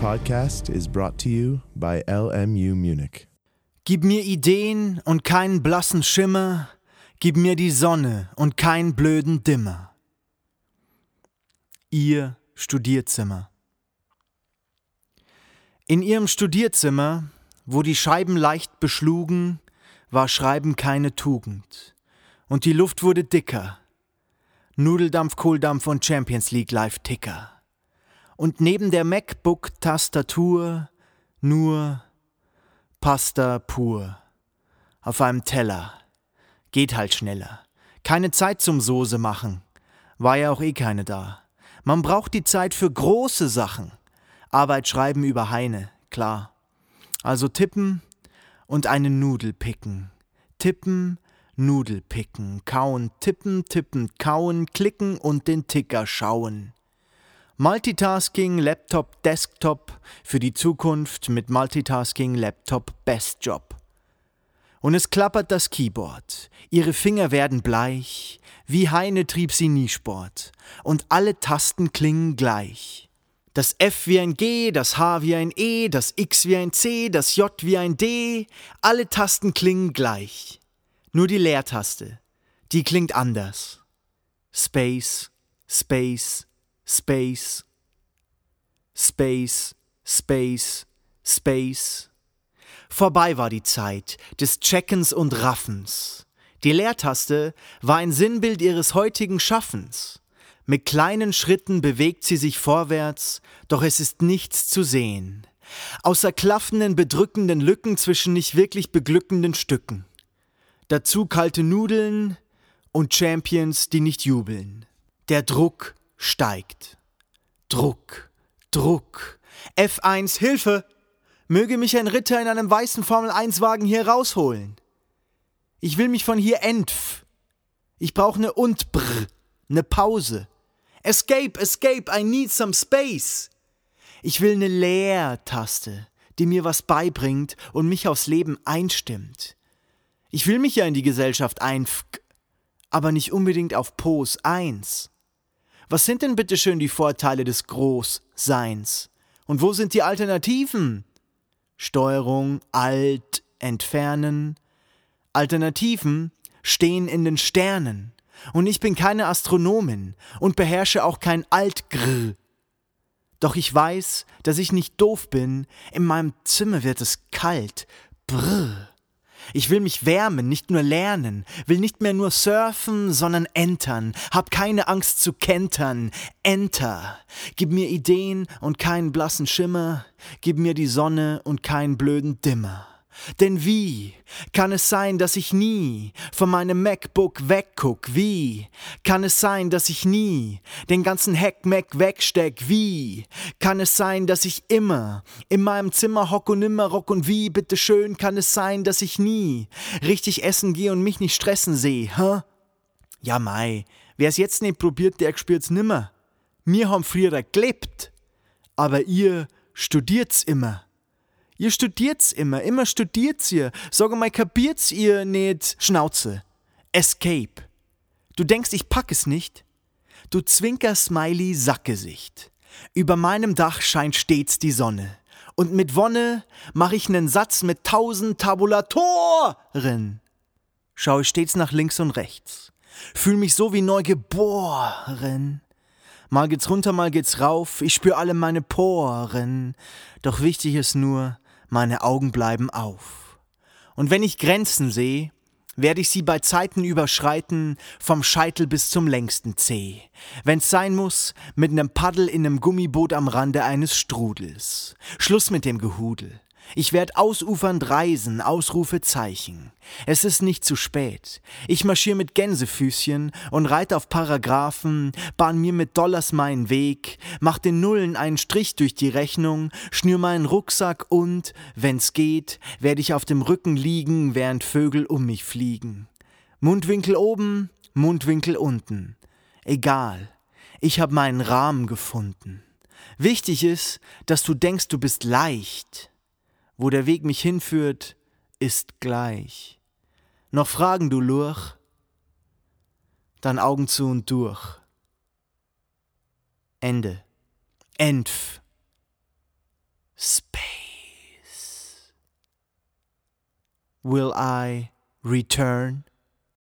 podcast is brought to you by LMU Munich. Gib mir Ideen und keinen blassen Schimmer, gib mir die Sonne und keinen blöden Dimmer. Ihr Studierzimmer. In ihrem Studierzimmer, wo die Scheiben leicht beschlugen, war Schreiben keine Tugend. Und die Luft wurde dicker. Nudeldampf, Kohldampf und Champions League Live-Ticker. Und neben der MacBook-Tastatur nur Pasta pur. Auf einem Teller. Geht halt schneller. Keine Zeit zum Soße machen. War ja auch eh keine da. Man braucht die Zeit für große Sachen. Arbeit schreiben über Heine, klar. Also tippen und eine Nudel picken. Tippen, Nudel picken, kauen, tippen, tippen, kauen, klicken und den Ticker schauen. Multitasking, Laptop, Desktop für die Zukunft mit Multitasking, Laptop, Best Job. Und es klappert das Keyboard, ihre Finger werden bleich, wie Heine trieb sie nie Sport, und alle Tasten klingen gleich. Das F wie ein G, das H wie ein E, das X wie ein C, das J wie ein D, alle Tasten klingen gleich. Nur die Leertaste, die klingt anders. Space, Space, Space, Space, Space, Space. Vorbei war die Zeit des Checkens und Raffens. Die Leertaste war ein Sinnbild ihres heutigen Schaffens. Mit kleinen Schritten bewegt sie sich vorwärts, doch es ist nichts zu sehen. Außer klaffenden, bedrückenden Lücken zwischen nicht wirklich beglückenden Stücken. Dazu kalte Nudeln und Champions, die nicht jubeln. Der Druck steigt. Druck, Druck. F1, Hilfe! Möge mich ein Ritter in einem weißen Formel-1-Wagen hier rausholen. Ich will mich von hier entf. Ich brauche ne und brr, ne Pause. Escape, escape, I need some space. Ich will eine Leertaste, die mir was beibringt und mich aufs Leben einstimmt. Ich will mich ja in die Gesellschaft einf, aber nicht unbedingt auf Pos 1. Was sind denn bitteschön die Vorteile des Großseins? Und wo sind die Alternativen? Steuerung, Alt, Entfernen. Alternativen stehen in den Sternen. Und ich bin keine Astronomin und beherrsche auch kein Altgrr. Doch ich weiß, dass ich nicht doof bin. In meinem Zimmer wird es kalt. Brr. Ich will mich wärmen, nicht nur lernen, will nicht mehr nur surfen, sondern entern, hab keine Angst zu kentern. Enter. Gib mir Ideen und keinen blassen Schimmer, gib mir die Sonne und keinen blöden Dimmer. Denn wie kann es sein, dass ich nie von meinem MacBook wegguck? Wie kann es sein, dass ich nie den ganzen Hack-Mac wegsteck? Wie kann es sein, dass ich immer in meinem Zimmer hock und nimmer rock? Und wie, bitteschön, kann es sein, dass ich nie richtig essen gehe und mich nicht stressen seh? Hä? Ja, mei, wer's jetzt nicht probiert, der spürt's nimmer. Mir haben früher gelebt, aber ihr studiert's immer. Ihr studiert's immer, immer studiert's ihr. Sag mal, kapiert's ihr nicht Schnauze. Escape. Du denkst, ich pack es nicht? Du Zwinker-Smiley Sackgesicht. Über meinem Dach scheint stets die Sonne. Und mit Wonne mach ich nen Satz mit tausend Tabulatoren. Schaue stets nach links und rechts. Fühl mich so wie neu geboren. Mal geht's runter, mal geht's rauf, ich spür alle meine Poren. Doch wichtig ist nur, meine Augen bleiben auf. Und wenn ich Grenzen sehe, werde ich sie bei Zeiten überschreiten, vom Scheitel bis zum längsten Zeh. Wenn's sein muss, mit nem Paddel in nem Gummiboot am Rande eines Strudels. Schluss mit dem Gehudel. Ich werd ausufernd reisen, Ausrufezeichen. Es ist nicht zu spät. Ich marschier mit Gänsefüßchen und reit auf Paragraphen, bahn mir mit Dollars meinen Weg, mach den Nullen einen Strich durch die Rechnung, schnür meinen Rucksack und, wenn's geht, werd ich auf dem Rücken liegen, während Vögel um mich fliegen. Mundwinkel oben, Mundwinkel unten. Egal. Ich hab meinen Rahmen gefunden. Wichtig ist, dass du denkst, du bist leicht. Wo der Weg mich hinführt, ist gleich. Noch Fragen, du Lurch? Dann Augen zu und durch. Ende. Entf. Space. Will I return?